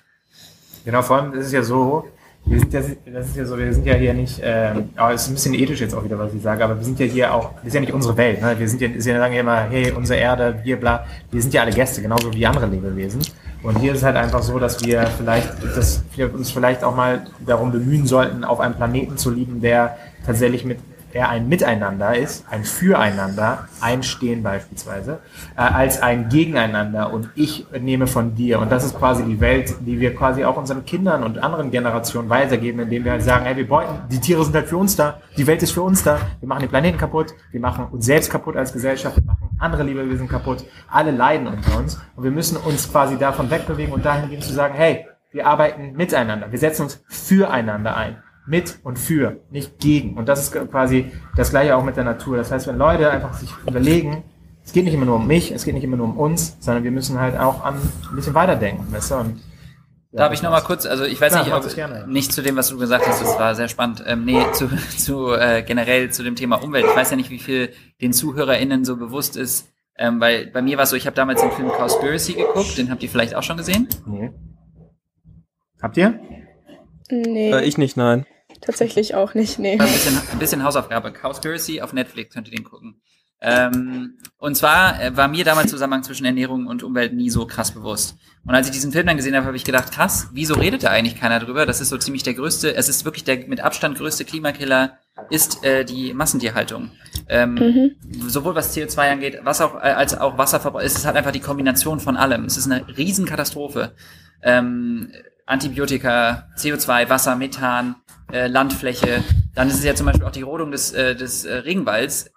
Genau, vor allem ist es ja so, wir sind ja, das ist ja so, wir sind ja hier nicht, ähm, aber es ist ein bisschen ethisch jetzt auch wieder, was ich sage, aber wir sind ja hier auch, das ist ja nicht unsere Welt, ne? wir sind ja, sie sagen ja immer, hey, unsere Erde, wir bla, wir sind ja alle Gäste, genauso wie andere Lebewesen. Und hier ist es halt einfach so, dass wir vielleicht, dass wir uns vielleicht auch mal darum bemühen sollten, auf einem Planeten zu lieben, der tatsächlich mit eher ein Miteinander ist, ein Füreinander, ein Stehen beispielsweise, äh, als ein Gegeneinander und ich nehme von dir. Und das ist quasi die Welt, die wir quasi auch unseren Kindern und anderen Generationen weitergeben, indem wir halt sagen, hey, wir beuten, die Tiere sind halt für uns da, die Welt ist für uns da, wir machen den Planeten kaputt, wir machen uns selbst kaputt als Gesellschaft, wir machen andere Lebewesen kaputt, alle leiden unter uns und wir müssen uns quasi davon wegbewegen und dahin gehen zu sagen, hey, wir arbeiten miteinander, wir setzen uns füreinander ein mit und für, nicht gegen. Und das ist quasi das gleiche auch mit der Natur. Das heißt, wenn Leute einfach sich überlegen, es geht nicht immer nur um mich, es geht nicht immer nur um uns, sondern wir müssen halt auch an ein bisschen weiterdenken. Weißt du? Und, ja, Darf ich noch mal kurz, also ich weiß Klar, nicht, ob, nicht zu dem, was du gesagt hast, das war sehr spannend. Ähm, nee, zu, zu äh, generell zu dem Thema Umwelt. Ich weiß ja nicht, wie viel den ZuhörerInnen so bewusst ist, ähm, weil bei mir war es so, ich habe damals den Film Cowspiracy geguckt, den habt ihr vielleicht auch schon gesehen? Nee. Habt ihr? Nee. Äh, ich nicht, nein. Tatsächlich auch nicht, nee. Ein bisschen, ein bisschen Hausaufgabe. Cowspiracy auf Netflix könnt ihr den gucken. Ähm, und zwar äh, war mir damals Zusammenhang zwischen Ernährung und Umwelt nie so krass bewusst. Und als ich diesen Film dann gesehen habe, habe ich gedacht, krass, wieso redet da eigentlich keiner drüber? Das ist so ziemlich der größte, es ist wirklich der mit Abstand größte Klimakiller, ist äh, die Massentierhaltung. Ähm, mhm. Sowohl was CO2 angeht, was auch, äh, als auch Wasserverbrauch. Es ist halt einfach die Kombination von allem. Es ist eine Riesenkatastrophe. Ähm, Antibiotika, CO2, Wasser, Methan, äh, Landfläche. Dann ist es ja zum Beispiel auch die Rodung des, äh, des äh, Regenwalds.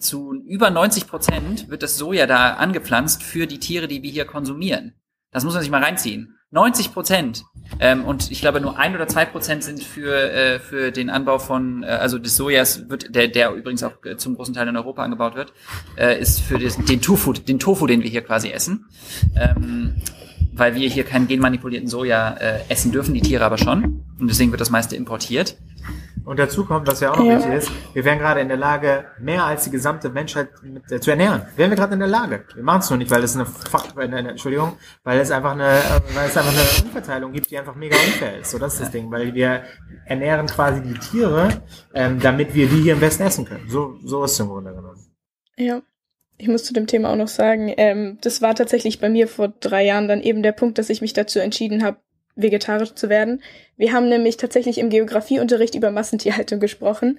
Zu über 90 Prozent wird das Soja da angepflanzt für die Tiere, die wir hier konsumieren. Das muss man sich mal reinziehen. 90 Prozent. Ähm, und ich glaube, nur ein oder zwei Prozent sind für, äh, für den Anbau von, äh, also des Sojas, wird, der, der übrigens auch äh, zum großen Teil in Europa angebaut wird, äh, ist für des, den Tofu, den Tofu, den wir hier quasi essen. Ähm, weil wir hier keinen genmanipulierten Soja äh, essen dürfen, die Tiere aber schon. Und deswegen wird das meiste importiert. Und dazu kommt, was ja auch noch ja. wichtig ist, wir wären gerade in der Lage, mehr als die gesamte Menschheit mit, äh, zu ernähren. Wären wir gerade in der Lage. Wir machen es nur nicht, weil es eine Fach, äh, eine, Entschuldigung, weil es einfach eine, äh, weil es einfach eine Umverteilung gibt, die einfach mega unfair ist. So, das ist das Ding, weil wir ernähren quasi die Tiere, ähm, damit wir die hier im Westen essen können. So, so ist es im Grunde genommen. Ja. Ich muss zu dem Thema auch noch sagen, ähm, das war tatsächlich bei mir vor drei Jahren dann eben der Punkt, dass ich mich dazu entschieden habe, vegetarisch zu werden. Wir haben nämlich tatsächlich im Geografieunterricht über Massentierhaltung gesprochen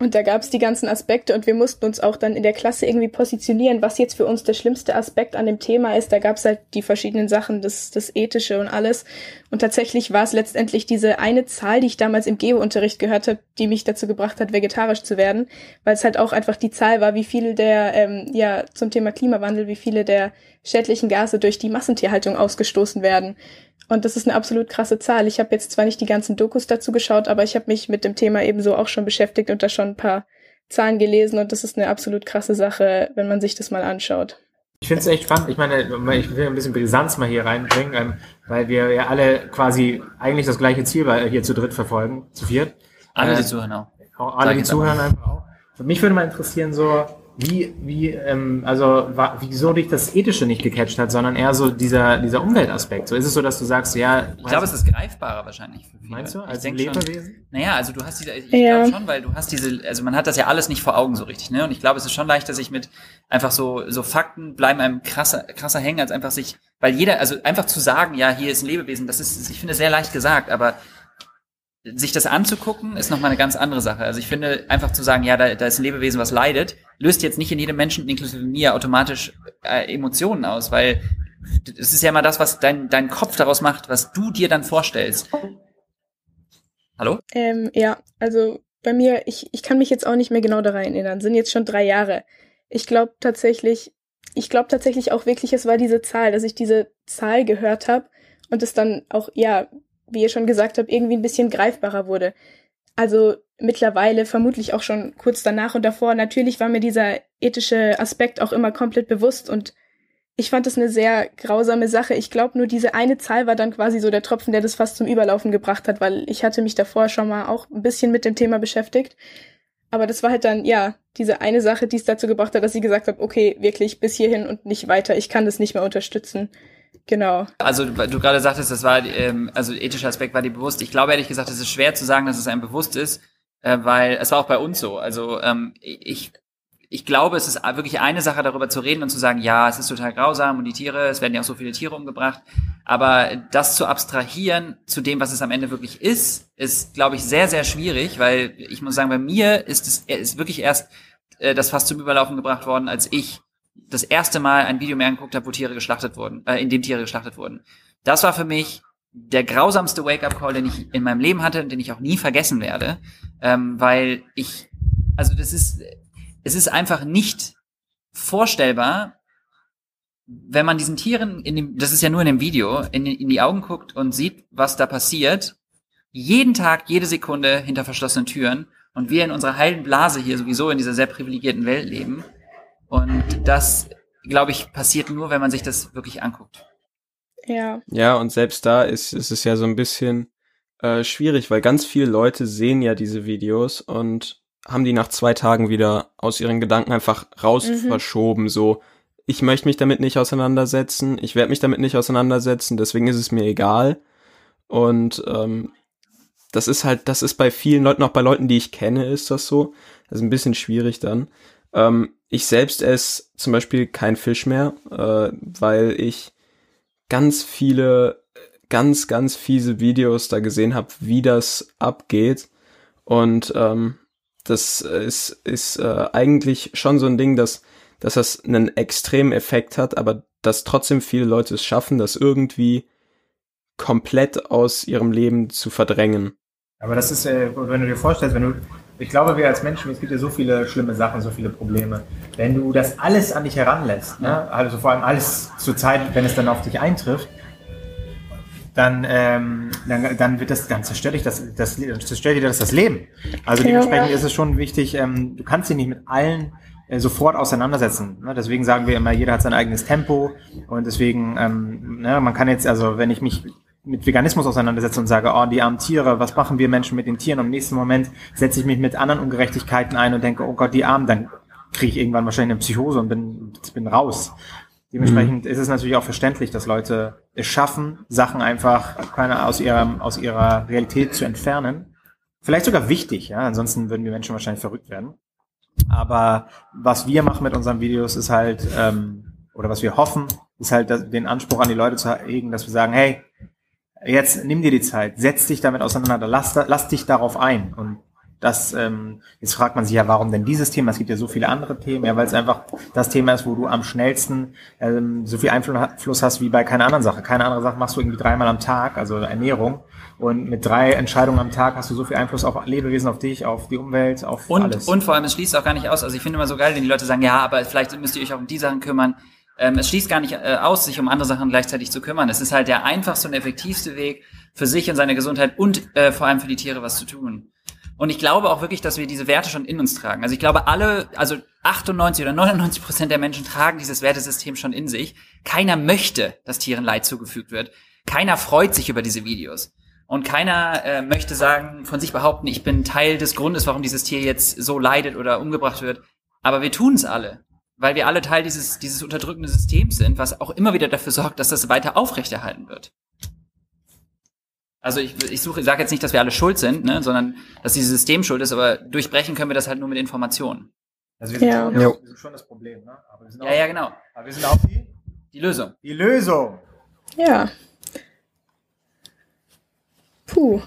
und da gab es die ganzen Aspekte und wir mussten uns auch dann in der Klasse irgendwie positionieren, was jetzt für uns der schlimmste Aspekt an dem Thema ist. Da gab es halt die verschiedenen Sachen, das, das Ethische und alles. Und tatsächlich war es letztendlich diese eine Zahl, die ich damals im Geo-Unterricht gehört habe, die mich dazu gebracht hat, vegetarisch zu werden, weil es halt auch einfach die Zahl war, wie viele der, ähm, ja, zum Thema Klimawandel, wie viele der schädlichen Gase durch die Massentierhaltung ausgestoßen werden. Und das ist eine absolut krasse Zahl. Ich habe jetzt zwar nicht die ganzen Dokus dazu geschaut, aber ich habe mich mit dem Thema ebenso auch schon beschäftigt und da schon ein paar Zahlen gelesen und das ist eine absolut krasse Sache, wenn man sich das mal anschaut. Ich finde es echt spannend. Ich meine, ich will ein bisschen Brisanz mal hier reinbringen, ähm, weil wir ja alle quasi eigentlich das gleiche Ziel hier zu dritt verfolgen, zu viert. Alle, die äh, zuhören auch. auch alle, die zuhören einfach auch. Mich würde mal interessieren, so, wie, wie, ähm, also war, wieso dich das Ethische nicht gecatcht hat, sondern eher so dieser, dieser Umweltaspekt. So ist es so, dass du sagst, ja. Ich glaube, es ist greifbarer wahrscheinlich. Für viele. Meinst du? Als ich Lebewesen? Schon, naja, also du hast diese, ich ja. glaube schon, weil du hast diese, also man hat das ja alles nicht vor Augen so richtig, ne? Und ich glaube, es ist schon leichter, sich mit einfach so, so Fakten bleiben einem krasser, krasser hängen, als einfach sich, weil jeder, also einfach zu sagen, ja, hier ist ein Lebewesen, das ist, ich finde, sehr leicht gesagt, aber sich das anzugucken, ist nochmal eine ganz andere Sache. Also ich finde, einfach zu sagen, ja, da, da ist ein Lebewesen, was leidet, löst jetzt nicht in jedem Menschen, inklusive mir, automatisch äh, Emotionen aus, weil es ist ja immer das, was dein, dein Kopf daraus macht, was du dir dann vorstellst. Hallo? Ähm, ja, also bei mir, ich, ich kann mich jetzt auch nicht mehr genau daran erinnern, sind jetzt schon drei Jahre. Ich glaube tatsächlich, ich glaube tatsächlich auch wirklich, es war diese Zahl, dass ich diese Zahl gehört habe und es dann auch, ja, wie ihr schon gesagt habt, irgendwie ein bisschen greifbarer wurde. Also mittlerweile, vermutlich auch schon kurz danach und davor, natürlich war mir dieser ethische Aspekt auch immer komplett bewusst und ich fand es eine sehr grausame Sache. Ich glaube, nur diese eine Zahl war dann quasi so der Tropfen, der das fast zum Überlaufen gebracht hat, weil ich hatte mich davor schon mal auch ein bisschen mit dem Thema beschäftigt. Aber das war halt dann, ja, diese eine Sache, die es dazu gebracht hat, dass sie gesagt hat, okay, wirklich bis hierhin und nicht weiter, ich kann das nicht mehr unterstützen. Genau. Also du gerade sagtest, das war, ähm, also ethischer Aspekt war dir bewusst. Ich glaube ehrlich gesagt, es ist schwer zu sagen, dass es einem bewusst ist, äh, weil es war auch bei uns so. Also ähm, ich ich glaube, es ist wirklich eine Sache, darüber zu reden und zu sagen, ja, es ist total grausam und die Tiere, es werden ja auch so viele Tiere umgebracht. Aber das zu abstrahieren zu dem, was es am Ende wirklich ist, ist, glaube ich, sehr, sehr schwierig, weil ich muss sagen, bei mir ist es ist wirklich erst äh, das fast zum Überlaufen gebracht worden, als ich das erste Mal ein Video mehr angeguckt habe, wo Tiere geschlachtet wurden, äh, in dem Tiere geschlachtet wurden. Das war für mich der grausamste Wake-up-Call, den ich in meinem Leben hatte und den ich auch nie vergessen werde, ähm, weil ich, also das ist, es ist einfach nicht vorstellbar, wenn man diesen Tieren in dem, das ist ja nur in dem Video, in, in die Augen guckt und sieht, was da passiert, jeden Tag, jede Sekunde hinter verschlossenen Türen und wir in unserer heilen Blase hier sowieso in dieser sehr privilegierten Welt leben. Und das, glaube ich, passiert nur, wenn man sich das wirklich anguckt. Ja. Ja, und selbst da ist, ist es ja so ein bisschen äh, schwierig, weil ganz viele Leute sehen ja diese Videos und haben die nach zwei Tagen wieder aus ihren Gedanken einfach raus mhm. verschoben, so ich möchte mich damit nicht auseinandersetzen, ich werde mich damit nicht auseinandersetzen, deswegen ist es mir egal. Und ähm, das ist halt, das ist bei vielen Leuten, auch bei Leuten, die ich kenne, ist das so. Das ist ein bisschen schwierig dann. Ähm, ich selbst esse zum Beispiel kein Fisch mehr, äh, weil ich ganz viele, ganz, ganz fiese Videos da gesehen habe, wie das abgeht. Und ähm, das ist, ist äh, eigentlich schon so ein Ding, dass, dass das einen extremen Effekt hat, aber dass trotzdem viele Leute es schaffen, das irgendwie komplett aus ihrem Leben zu verdrängen. Aber das ist, wenn du dir vorstellst, wenn du, ich glaube, wir als Menschen, es gibt ja so viele schlimme Sachen, so viele Probleme. Wenn du das alles an dich heranlässt, ne? also vor allem alles zur Zeit, wenn es dann auf dich eintrifft, dann, ähm, dann, dann wird das, dann zerstört dich das, das, zerstört dir das das Leben. Also dementsprechend ist es schon wichtig, ähm, du kannst dich nicht mit allen äh, sofort auseinandersetzen. Ne? Deswegen sagen wir immer, jeder hat sein eigenes Tempo und deswegen, ähm, ne, man kann jetzt, also wenn ich mich mit Veganismus auseinandersetze und sage, oh, die armen Tiere, was machen wir Menschen mit den Tieren? Und im nächsten Moment setze ich mich mit anderen Ungerechtigkeiten ein und denke, oh Gott, die Armen, dann kriege ich irgendwann wahrscheinlich eine Psychose und bin, bin raus. Dementsprechend mhm. ist es natürlich auch verständlich, dass Leute es schaffen, Sachen einfach keine, aus, ihrer, aus ihrer Realität zu entfernen. Vielleicht sogar wichtig, ja, ansonsten würden wir Menschen wahrscheinlich verrückt werden. Aber was wir machen mit unseren Videos ist halt, ähm, oder was wir hoffen, ist halt den Anspruch an die Leute zu erregen, dass wir sagen, hey, jetzt nimm dir die Zeit, setz dich damit auseinander, lass, lass dich darauf ein und das, ähm, jetzt fragt man sich ja, warum denn dieses Thema? Es gibt ja so viele andere Themen, ja, weil es einfach das Thema ist, wo du am schnellsten ähm, so viel Einfluss hast wie bei keiner anderen Sache. Keine andere Sache machst du irgendwie dreimal am Tag, also Ernährung. Und mit drei Entscheidungen am Tag hast du so viel Einfluss auf Lebewesen, auf dich, auf die Umwelt, auf und, alles. Und vor allem, es schließt auch gar nicht aus. Also ich finde immer so geil, wenn die Leute sagen, ja, aber vielleicht müsst ihr euch auch um die Sachen kümmern. Ähm, es schließt gar nicht äh, aus, sich um andere Sachen gleichzeitig zu kümmern. Es ist halt der einfachste und effektivste Weg, für sich und seine Gesundheit und äh, vor allem für die Tiere was zu tun. Und ich glaube auch wirklich, dass wir diese Werte schon in uns tragen. Also ich glaube, alle, also 98 oder 99 Prozent der Menschen tragen dieses Wertesystem schon in sich. Keiner möchte, dass Tieren Leid zugefügt wird. Keiner freut sich über diese Videos. Und keiner äh, möchte sagen, von sich behaupten, ich bin Teil des Grundes, warum dieses Tier jetzt so leidet oder umgebracht wird. Aber wir tun es alle, weil wir alle Teil dieses, dieses unterdrückenden Systems sind, was auch immer wieder dafür sorgt, dass das weiter aufrechterhalten wird. Also ich, ich suche, ich sage jetzt nicht, dass wir alle schuld sind, ne, sondern dass dieses System schuld ist, aber durchbrechen können wir das halt nur mit Informationen. Also wir sind, ja. schon, wir sind schon das Problem, ne? Aber wir sind auch, ja, ja, genau. Aber wir sind auch die? Die Lösung. Die Lösung. Ja. Puh.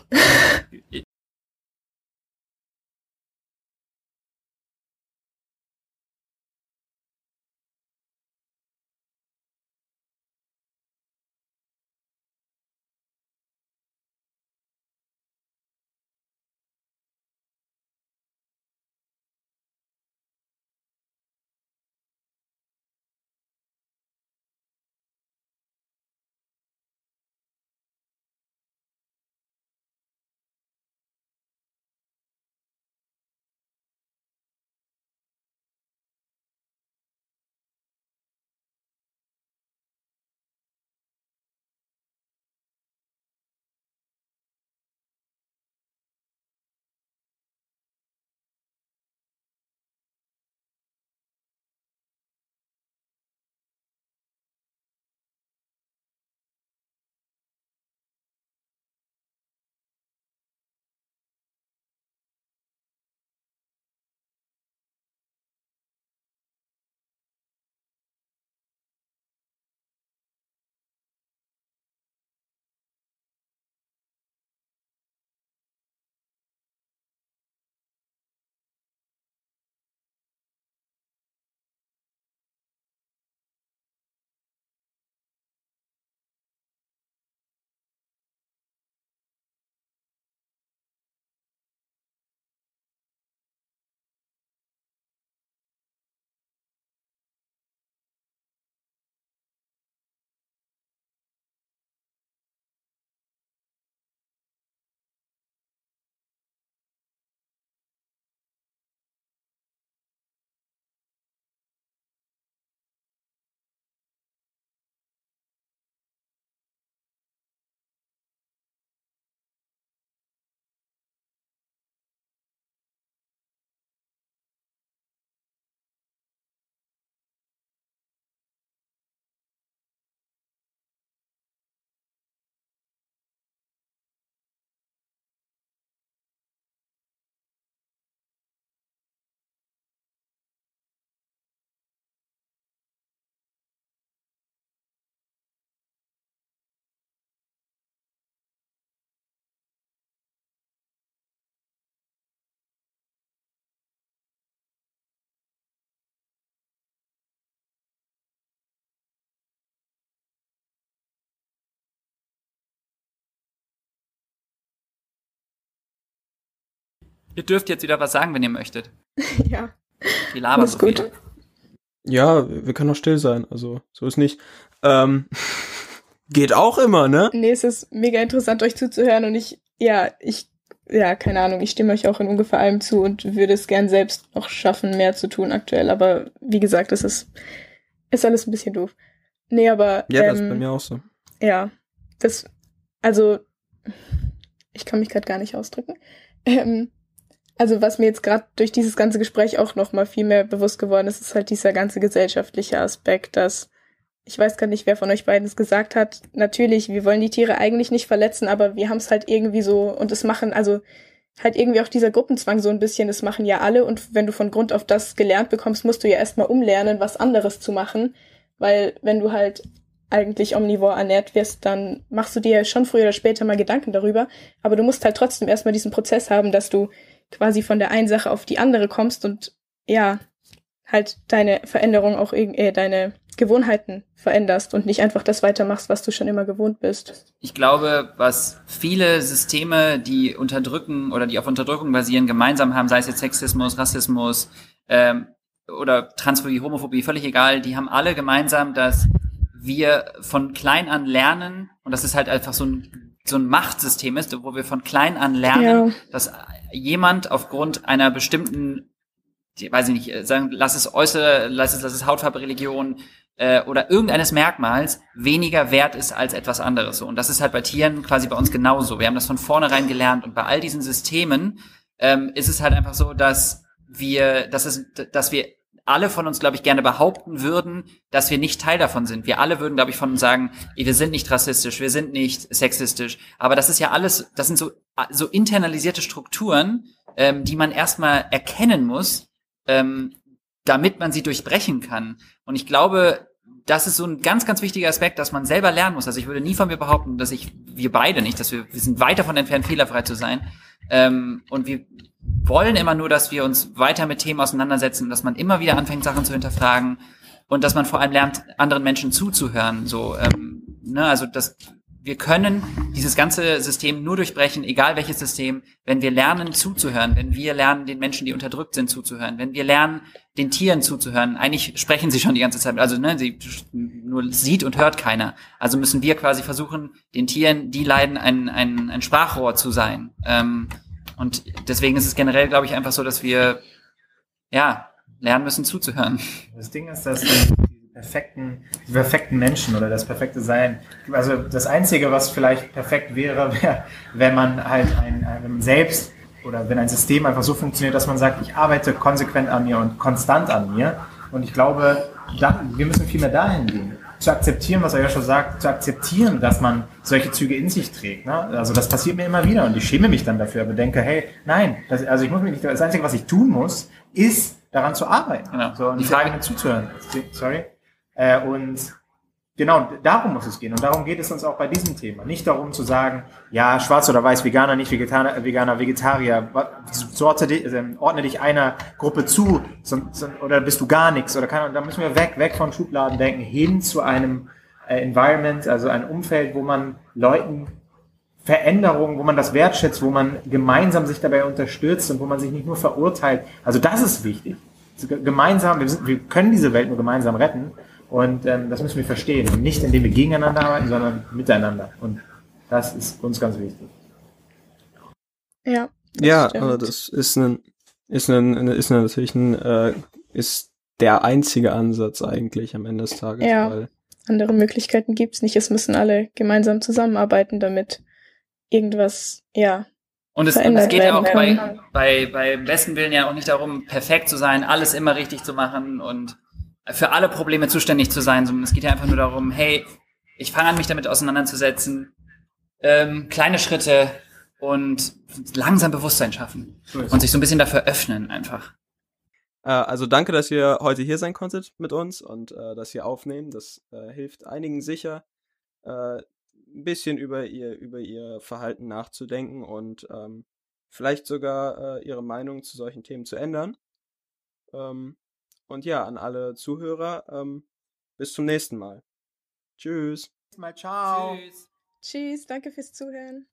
Ihr dürft jetzt wieder was sagen, wenn ihr möchtet. ja. Die labern so gut. viel. Ja, wir können auch still sein, also so ist nicht. Ähm, geht auch immer, ne? Nee, es ist mega interessant, euch zuzuhören und ich, ja, ich, ja, keine Ahnung, ich stimme euch auch in ungefähr allem zu und würde es gern selbst noch schaffen, mehr zu tun aktuell, aber wie gesagt, es ist, ist alles ein bisschen doof. Nee, aber, Ja, das ist ähm, bei mir auch so. ja, das, also, ich kann mich gerade gar nicht ausdrücken. Ähm, also was mir jetzt gerade durch dieses ganze Gespräch auch noch mal viel mehr bewusst geworden ist, ist halt dieser ganze gesellschaftliche Aspekt, dass ich weiß gar nicht, wer von euch beiden es gesagt hat. Natürlich, wir wollen die Tiere eigentlich nicht verletzen, aber wir haben es halt irgendwie so und es machen also halt irgendwie auch dieser Gruppenzwang so ein bisschen, das machen ja alle und wenn du von Grund auf das gelernt bekommst, musst du ja erstmal umlernen, was anderes zu machen, weil wenn du halt eigentlich omnivor ernährt wirst, dann machst du dir schon früher oder später mal Gedanken darüber, aber du musst halt trotzdem erstmal diesen Prozess haben, dass du quasi von der einen Sache auf die andere kommst und ja, halt deine Veränderung auch irg- äh, deine Gewohnheiten veränderst und nicht einfach das weitermachst, was du schon immer gewohnt bist. Ich glaube, was viele Systeme, die unterdrücken oder die auf Unterdrückung basieren, gemeinsam haben, sei es jetzt Sexismus, Rassismus ähm, oder Transphobie, Homophobie, völlig egal, die haben alle gemeinsam, dass wir von klein an lernen und das ist halt einfach so ein, so ein Machtsystem ist, wo wir von klein an lernen, Ja. dass jemand aufgrund einer bestimmten, die, weiß ich nicht, äh, sagen, lass es äußere, lass es, lass es Hautfarbe, Religion äh, oder irgendeines Merkmals weniger wert ist als etwas anderes. So. Und das ist halt bei Tieren quasi bei uns genauso. Wir haben das von vornherein gelernt und bei all diesen Systemen ähm, ist es halt einfach so, dass wir, dass es, dass wir alle von uns, glaube ich, gerne behaupten würden, dass wir nicht Teil davon sind. Wir alle würden, glaube ich, von uns sagen, wir sind nicht rassistisch, wir sind nicht sexistisch. Aber das ist ja alles, das sind so, so internalisierte Strukturen, ähm, die man erstmal erkennen muss, ähm, damit man sie durchbrechen kann. Und ich glaube, das ist so ein ganz, ganz wichtiger Aspekt, dass man selber lernen muss. Also ich würde nie von mir behaupten, dass ich, wir beide nicht, dass wir, wir sind weit davon entfernt, fehlerfrei zu sein. Ähm, und wir wollen immer nur, dass wir uns weiter mit Themen auseinandersetzen, dass man immer wieder anfängt, Sachen zu hinterfragen und dass man vor allem lernt, anderen Menschen zuzuhören. So, ähm, ne, also das, wir können dieses ganze System nur durchbrechen, egal welches System, wenn wir lernen zuzuhören, wenn wir lernen, den Menschen, die unterdrückt sind, zuzuhören, wenn wir lernen, den Tieren zuzuhören. Eigentlich sprechen sie schon die ganze Zeit, also ne, sie nur sieht und hört keiner. Also müssen wir quasi versuchen, den Tieren, die leiden, ein, ein, ein Sprachrohr zu sein. Ähm, und deswegen ist es generell, glaube ich, einfach so, dass wir ja lernen müssen zuzuhören. Das Ding ist, dass perfekten, die perfekten Menschen oder das perfekte Sein, also das Einzige, was vielleicht perfekt wäre, wäre, wenn man halt ein, ein wenn man selbst oder wenn ein System einfach so funktioniert, dass man sagt, ich arbeite konsequent an mir und konstant an mir. Und ich glaube, da, wir müssen viel mehr dahin gehen. Zu akzeptieren, was er ja schon sagt, zu akzeptieren, dass man solche Züge in sich trägt. Ne? Also das passiert mir immer wieder und ich schäme mich dann dafür, aber denke, hey, nein, das, also ich muss mich nicht, das Einzige, was ich tun muss, ist daran zu arbeiten. Genau. So, und Die Frage zuzuhören. Sorry. Äh, und genau, darum muss es gehen. Und darum geht es uns auch bei diesem Thema. Nicht darum zu sagen, ja, schwarz oder weiß, Veganer, nicht Vegetarier, Veganer, Vegetarier, sorte also, ordne dich einer Gruppe zu, so, so, oder bist du gar nichts, oder Ahnung, da müssen wir weg, weg von Schubladen denken, hin zu einem äh, Environment, also ein Umfeld, wo man Leuten Veränderungen, wo man das wertschätzt, wo man gemeinsam sich dabei unterstützt und wo man sich nicht nur verurteilt. Also das ist wichtig. Ge- Gemeinsam, wir, sind, wir können diese Welt nur gemeinsam retten und ähm, das müssen wir verstehen. Und nicht indem wir gegeneinander arbeiten, sondern miteinander. Und das ist uns ganz wichtig. Ja. das Ja, stimmt. aber das ist ein, ist ein, ist ein, natürlich ein, äh, ist der einzige Ansatz eigentlich am Ende des Tages. Ja. Weil, Andere Möglichkeiten gibt's nicht. Es müssen alle gemeinsam zusammenarbeiten, damit irgendwas, ja, Und es, und es geht ja auch bei, bei, bei besten Willen ja auch nicht darum, perfekt zu sein, alles immer richtig zu machen und für alle Probleme zuständig zu sein, sondern es geht ja einfach nur darum, hey, ich fange an, mich damit auseinanderzusetzen, ähm, kleine Schritte und langsam Bewusstsein schaffen und sich so ein bisschen dafür öffnen einfach. äh, also danke, dass ihr heute hier sein konntet mit uns und äh, dass ihr aufnehmen. Das äh, hilft einigen sicher, äh, ein bisschen über ihr, über ihr Verhalten nachzudenken und ähm, vielleicht sogar äh, ihre Meinung zu solchen Themen zu ändern. Ähm, und ja, an alle Zuhörer, ähm, bis zum nächsten Mal. Tschüss. Mal ciao. Tschüss. Tschüss, danke fürs Zuhören.